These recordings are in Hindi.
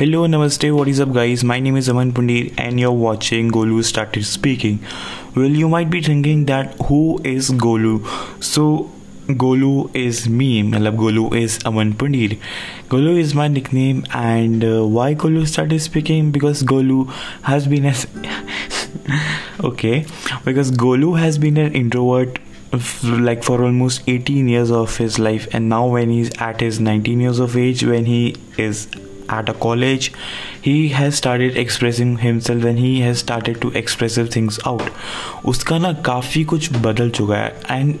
Hello, Namaste, what is up, guys? My name is Aman Pundir, and you're watching Golu Started Speaking. Well, you might be thinking that who is Golu? So, Golu is me, Malab Golu is Aman Pundir. Golu is my nickname, and uh, why Golu started speaking? Because Golu has been a okay, because Golu has been an introvert like for almost 18 years of his life and now when he's at his 19 years of age when he is at a college, he has started expressing himself and he has started to expressive things out. उसका ना काफ़ी कुछ बदल चुका है। एंड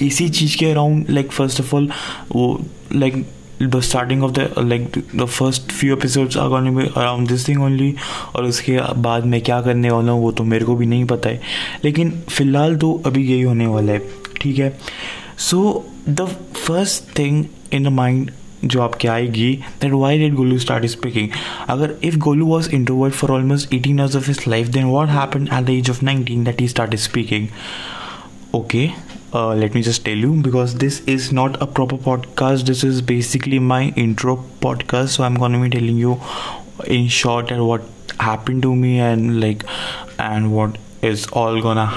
इसी चीज़ के around like first of all वो like the starting of the like the first few episodes are going be around this thing only और उसके बाद मैं क्या करने वाला हूँ वो तो मेरे को भी नहीं पता है। लेकिन फ़िलहाल तो अभी यही होने वाला है। ठीक है? So the first thing in the mind जो आपके आएगी that why did Golu start speaking अगर if Golu was introvert for almost eighteen years of his life then what happen at the age of nineteen that he start speaking okay uh, let me just tell you because this is not a proper podcast this is basically my intro podcast so i'm going to be telling you in short and what happened to me and like and what is all gonna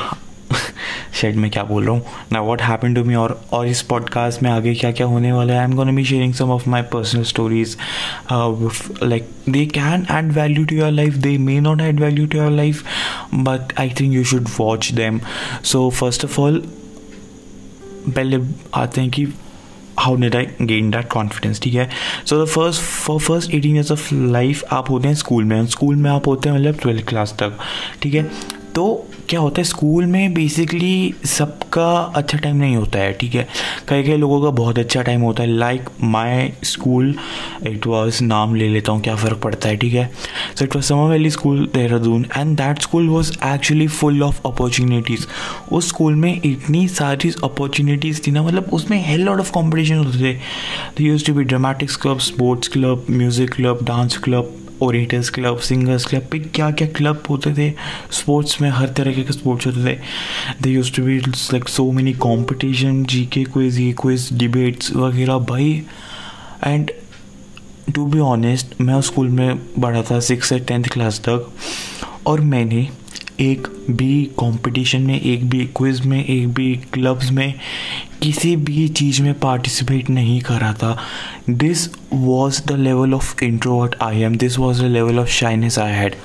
shed में क्या बोल रहा हूँ? ना वॉट हैपन टू मी और और इस पॉडकास्ट में आगे क्या क्या होने वाला है? I am gonna be sharing some of my personal stories like they can add value to your life they may not add value to your life but I think you should watch them so first of all पहले आते हैं कि how did I gain that confidence ठीक है? So the first for first eighteen years of life आप होते हैं स्कूल में। स्कूल में आप होते हैं मतलब ट्वेल्थ क्लास तक, ठीक है? तो क्या होता है, स्कूल में बेसिकली सबका अच्छा टाइम नहीं होता है, ठीक है? कई कई लोगों का बहुत अच्छा टाइम होता है। Like my school it was नाम ले लेता हूँ, क्या फ़र्क पड़ता है, ठीक है? So it was Summer Valley School Dehradun and that school was actually full of opportunities उस स्कूल में इतनी सारी अपॉर्चुनिटीज़ थी ना मतलब उसमें हेल लॉट ऑफ़ कॉम्पिटिशन होते थे। Used to be dramatics club sports club music club dance club orators club singers club पे क्या क्या क्लब होते थे? स्पोर्ट्स में हर तरह के स्पोर्ट्स होते थे। They used to be like so many competition G K quiz ये क्विज डिबेट्स वगैरह भाई। एंड टू बी ऑनेस्ट मैं उस स्कूल में पढ़ा था सिक्स से टेंथ क्लास तक। और मैंने एक भी कंपटीशन में, एक भी क्विज़ में, एक भी क्लब्स में किसी भी चीज़ में पार्टिसिपेट नहीं करा था। This was the level of introvert I am this was the level of shyness I had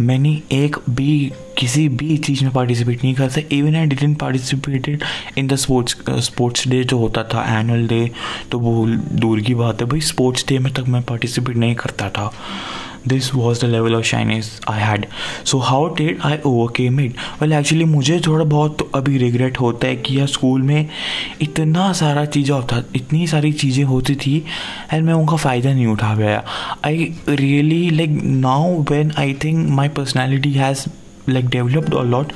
मैंने एक भी, किसी भी चीज़ में पार्टिसिपेट नहीं करता even I didn't participated in the sports sports day जो होता था एनुअल डे तो वो दूर की बात है। भाई स्पोर्ट्स डे में तक मैं पार्टिसिपेट नहीं करता था। This was the level of shyness I had so how did I overcame it well actually मुझे थोड़ा बहुत तो अभी रिग्रेट होता है कि यार स्कूल में इतना सारा चीज़ें होता, इतनी सारी चीज़ें होती थी एंड मैं उनका फ़ायदा नहीं उठा पाया। I really like now when I think my personality has like developed a lot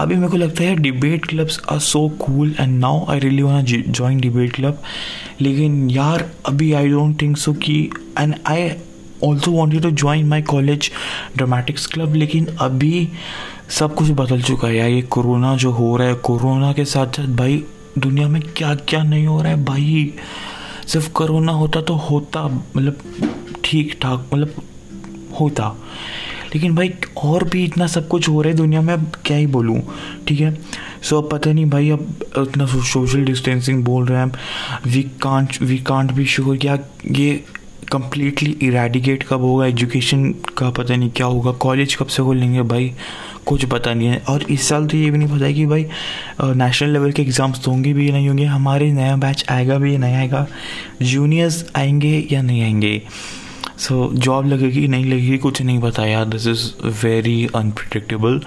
अभी मेरे को लगता है debate clubs are so cool and now I really want join debate club लेकिन यार, अभी आई डोंट थिंक सो कि and I also wanted to join my college dramatics club लेकिन अभी सब कुछ बदल चुका है यार। ये कोरोना जो हो रहा है, कोरोना के साथ साथ भाई दुनिया में क्या क्या नहीं हो रहा है भाई। सिर्फ़ कोरोना होता तो होता मतलब ठीक ठाक मतलब होता। लेकिन भाई और भी इतना सब कुछ हो रहा है दुनिया में, अब क्या ही बोलूँ, ठीक है? सो अब पता नहीं भाई, अब इतना सोशल डिस्टेंसिंग बोल रहे हैं वी कांट वी कांट भी श्योर क्या ये कम्प्लीटली इरेडिकेट कब होगा एजुकेशन का पता नहीं क्या होगा कॉलेज कब से खोलेंगे भाई कुछ पता नहीं है। और इस साल तो ये भी नहीं पता है कि भाई नेशनल लेवल के एग्ज़ाम्स तो होंगे भी या नहीं होंगे हमारे नया बैच आएगा भी या नहीं आएगा जूनियर्स आएँगे या नहीं आएँगे। सो so, जॉब लगेगी नहीं लगेगी कुछ नहीं पता यार दिस इज़ वेरी अनप्रडिक्टेबल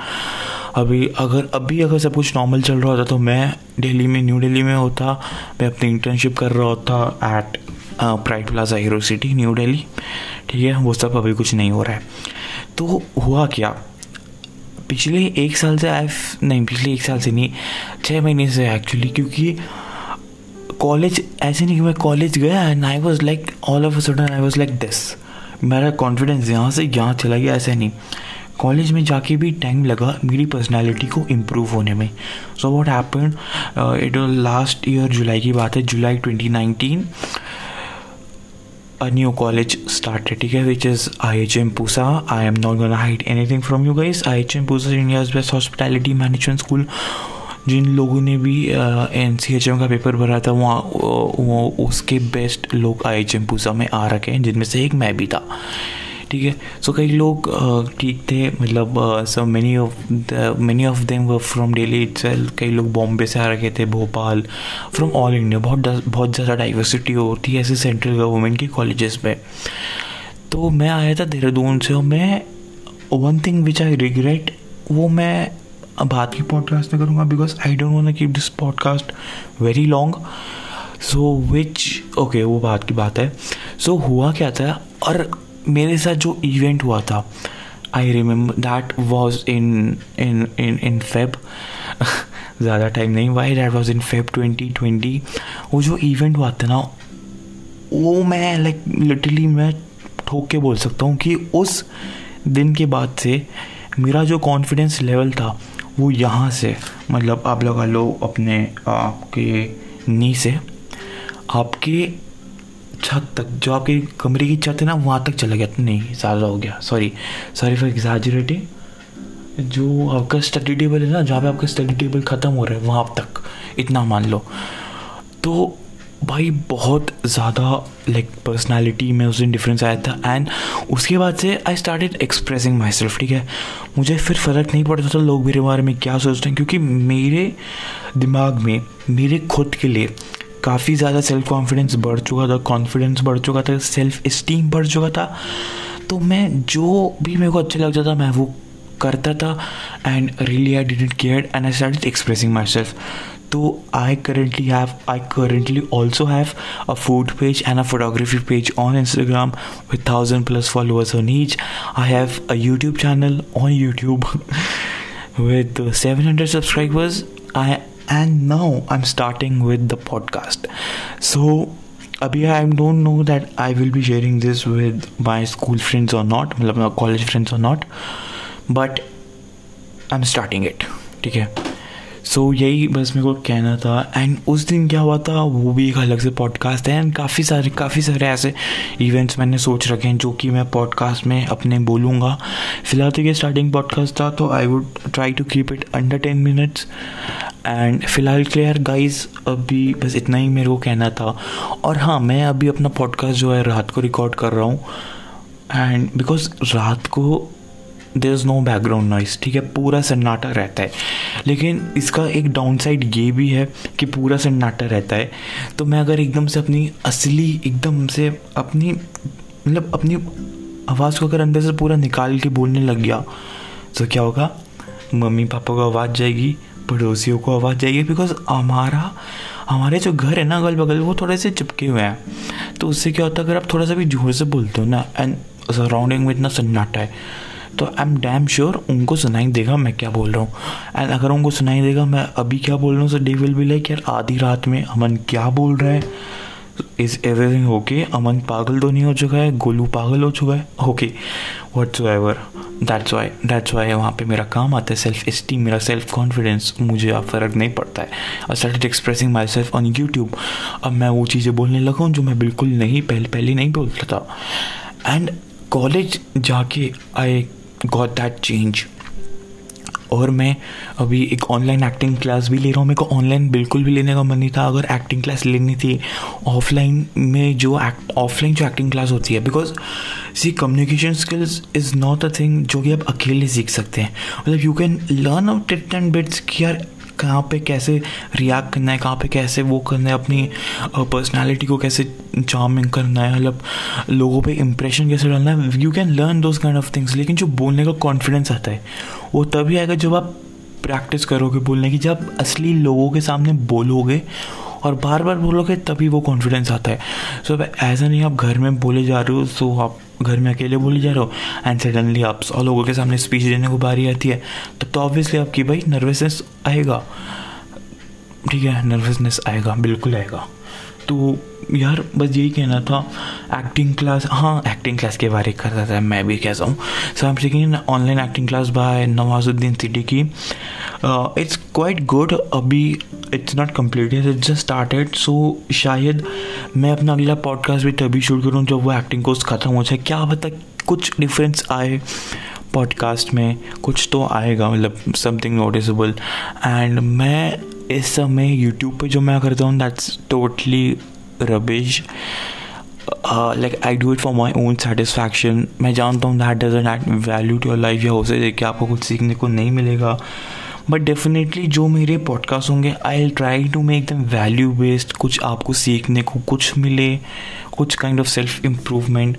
अभी अगर अभी अगर सब कुछ नॉर्मल चल रहा होता तो मैं दिल्ली में न्यू दिल्ली में होता, मैं अपनी इंटर्नशिप कर रहा होता at Pride Plaza Aerocity New Delhi ठीक है? वो सब अभी कुछ नहीं हो रहा है। तो हुआ क्या? पिछले एक साल से आई नहीं, पिछले एक साल से नहीं छः महीने से एक्चुअली क्योंकि कॉलेज ऐसे नहीं कि मैं कॉलेज गया and I was like all of a sudden I was like this मेरा कॉन्फिडेंस यहाँ से यहाँ चला गया, ऐसे नहीं। कॉलेज में जाके भी टाइम लगा मेरी पर्सनैलिटी को इम्प्रूव होने में। So what happen it last year जुलाई की बात है जुलाई 2019 अ न्यू कॉलेज स्टार्ट ठीक है which is I H M Pusa I am not gonna hide anything from you guys I H M Pusa India best hospitality management school जिन लोगों ने भी एन सी एच एम का पेपर भरा था वहाँ वो, वो उसके बेस्ट लोग आई एच एम पूसा में आ रखे हैं जिनमें से एक मैं भी था। ठीक है? सो कई लोग ठीक थे मतलब so many of the many of them were from Delhi itself कई लोग बॉम्बे से आ रखे थे भोपाल फ्रॉम ऑल इंडिया बहुत बहुत ज़्यादा डाइवर्सिटी होती है ऐसे सेंट्रल गवर्नमेंट के कॉलेजेस में. तो मैं आया था देहरादून से और मैं one thing which I regret वो मैं बात की पॉडकास्ट में करूँगा because I don't want keep this podcast very long so which okay वो बात की बात है. सो so, हुआ क्या था? और मेरे साथ जो इवेंट हुआ था I remember that was in in in in Feb ज़्यादा टाइम नहीं why that was in Feb twenty twenty वो जो इवेंट हुआ था ना, वो मैं लाइक लिटरली मैं ठोक के बोल सकता हूँ कि उस दिन के बाद से मेरा जो कॉन्फिडेंस लेवल था, वो यहाँ से मतलब आप लगा लो अपने आपके नी से, आपके छत तक, जो आपके कमरे की छत है ना, वहाँ तक चला गया। नहीं, ज़्यादा हो गया। सॉरी सॉरी फॉर एग्जाजरेटिंग जो आपका स्टडी टेबल है ना, जहाँ पे आपका स्टडी टेबल ख़त्म हो रहा है, वहाँ तक। इतना मान लो। तो भाई, बहुत ज़्यादा लाइक पर्सनालिटी में उस दिन डिफरेंस आया था। एंड उसके बाद से I started expressing myself ठीक है? मुझे फिर फ़र्क नहीं पड़ता था लोग मेरे बारे में क्या सोचते हैं? क्योंकि मेरे दिमाग में, मेरे खुद के लिए काफ़ी ज़्यादा सेल्फ कॉन्फिडेंस बढ़ चुका था कॉन्फिडेंस बढ़ चुका था सेल्फ इस्टीम बढ़ चुका था। तो मैं जो भी मेरे को अच्छा लगता था, मैं वो करता था and really I didn't care and I started expressing myself तो I currently have I currently also have a food page and a photography page on Instagram with thousand plus followers on each I have a YouTube channel on YouTube with 700 subscribers. I and now I'm starting with the podcast. So अभी I don't know that I will be sharing this with my school friends or not मतलब college friends or not but I'm starting it ठीक है सो so, यही बस मेरे को कहना था। एंड उस दिन क्या हुआ था वो भी एक अलग से पॉडकास्ट है। एंड काफ़ी सारे काफ़ी सारे ऐसे इवेंट्स मैंने सोच रखे हैं जो कि मैं पॉडकास्ट में अपने बोलूँगा। फ़िलहाल तो ये स्टार्टिंग पॉडकास्ट था तो I would try to keep it under ten minutes and फ़िलहाल क्लियर गाइस अभी बस इतना ही मेरे को कहना था। और हाँ मैं अभी अपना पॉडकास्ट जो है रात को रिकॉर्ड कर रहा हूँ। एंड बिकॉज़ रात को there is no background noise ठीक है? पूरा सन्नाटा रहता है। लेकिन इसका एक डाउन साइड ये भी है कि पूरा सन्नाटा रहता है। तो मैं अगर एकदम से अपनी असली, एकदम से अपनी मतलब अपनी आवाज़ को अगर अंदर से पूरा निकाल के बोलने लग गया तो क्या होगा? मम्मी पापा को आवाज़ जाएगी, पड़ोसियों को आवाज़ जाएगी बिकॉज़ हमारा, हमारे जो घर है ना अगल बगल वो थोड़े से चिपके हुए हैं। तो उससे क्या होता है, अगर आप थोड़ा सा भी ज़ोर से बोलते हो ना एंड सराउंडिंग में इतना सन्नाटा है तो आई एम डैम श्योर उनको सुनाई देगा मैं क्या बोल रहा हूँ। एंड अगर उनको सुनाई देगा मैं अभी क्या बोल रहा हूँ so they will be like यार, आधी रात में अमन क्या बोल रहा है? इज़ एवरीथिंग ओके अमन पागल तो नहीं हो चुका है, गोलू पागल हो चुका है। Okay whatsoever that's why that's why वहाँ पे मेरा काम आता है सेल्फ इस्टीम मेरा सेल्फ कॉन्फिडेंस मुझे अब फ़र्क नहीं पड़ता है। I expressing myself on YouTube अब मैं वो चीज़ें बोलने लगा हूँ जो मैं बिल्कुल नहीं, पहले पहले नहीं बोलता था। एंड कॉलेज जाके आई गॉट दैट चेंज और मैं अभी एक ऑनलाइन एक्टिंग क्लास भी ले रहा हूँ। मेरे को ऑनलाइन बिल्कुल भी लेने का मन नहीं था। अगर एक्टिंग क्लास लेनी थी ऑफलाइन में जो एक्ट ऑफलाइन जो एक्टिंग क्लास होती है। Because see communication skills is not a thing जो कि आप अकेले सीख सकते हैं। मतलब you can learn out tit and bits कि यार कहाँ पे कैसे रिएक्ट करना है, कहाँ पे कैसे वो करना है, अपनी पर्सनालिटी को कैसे चार्मिंग करना है मतलब लोगों पे इम्प्रेशन कैसे डालना है you can learn those kind of things लेकिन जो बोलने का कॉन्फिडेंस आता है, वो तभी आएगा जब आप प्रैक्टिस करोगे बोलने की, जब असली लोगों के सामने बोलोगे और बार बार बोलोगे तभी वो कॉन्फिडेंस आता है। सो so, ऐसा नहीं आप घर में बोले जा रहे हो सो so आप घर में अकेले बोले जा रहे हो एंड सडनली आप सौ लोगों के सामने स्पीच देने को बारी आती है। तब तो ऑब्वियसली आपकी भाई नर्वसनेस आएगा। ठीक है नर्वसनेस आएगा बिल्कुल आएगा। तो यार, बस यही कहना था एक्टिंग क्लास हाँ एक्टिंग क्लास के बारे करता था, मैं भी कैसा हूँ। So I am taking online acting class by Nawazuddin Siddiqui की इट्स क्वाइट गुड अभी it's not complete it's just started so शायद मैं अपना अगला पॉडकास्ट भी तभी शूट करूँ जब वो एक्टिंग कोर्स ख़त्म हो जाए। क्या पता कुछ डिफरेंस आए पॉडकास्ट में, कुछ तो आएगा मतलब समथिंग नोटिसबल एंड मैं इस समय यूट्यूब पे जो मैं करता हूँ that's totally rubbish like I do it for my own satisfaction मैं जानता हूँ that doesn't add value to your life या हो सके कि आपको कुछ सीखने को नहीं मिलेगा. बट डेफिनेटली जो मेरे पॉडकास्ट होंगे I'll try to make them value based कुछ आपको सीखने को कुछ मिले कुछ kind of self improvement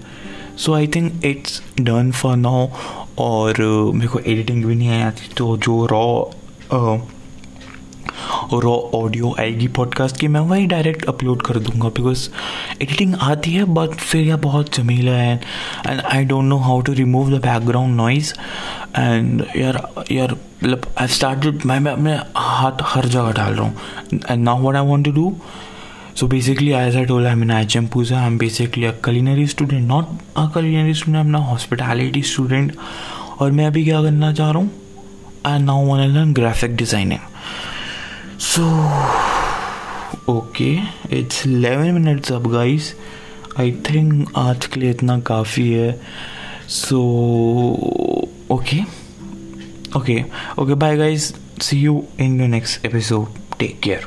so I think it's done for now और uh, मेरे को एडिटिंग भी नहीं आई आती तो जो रॉ रॉ ऑडियो आएगी पॉडकास्ट की, मैं वही डायरेक्ट अपलोड कर दूँगा बिकॉज़ एडिटिंग आती है बट फिर यह बहुत जमीला है। And I don't know how to remove the background noise and यार यार मतलब आई स्टार्ट मैं मैं अपने हाथ हर जगह डाल रहा हूँ। And now what I want to do so basically, as i told, i'm in IHM Puza i'm basically a culinary student, not a culinary student, i'm a hospitality student और मैं अभी क्या करना चाह रहा हूँ? I now want learn graphic designing so okay it's eleven minutes अब गाइस आई थिंक आज के लिए इतना काफ़ी है। So okay okay okay bye guys see you in the next episode take care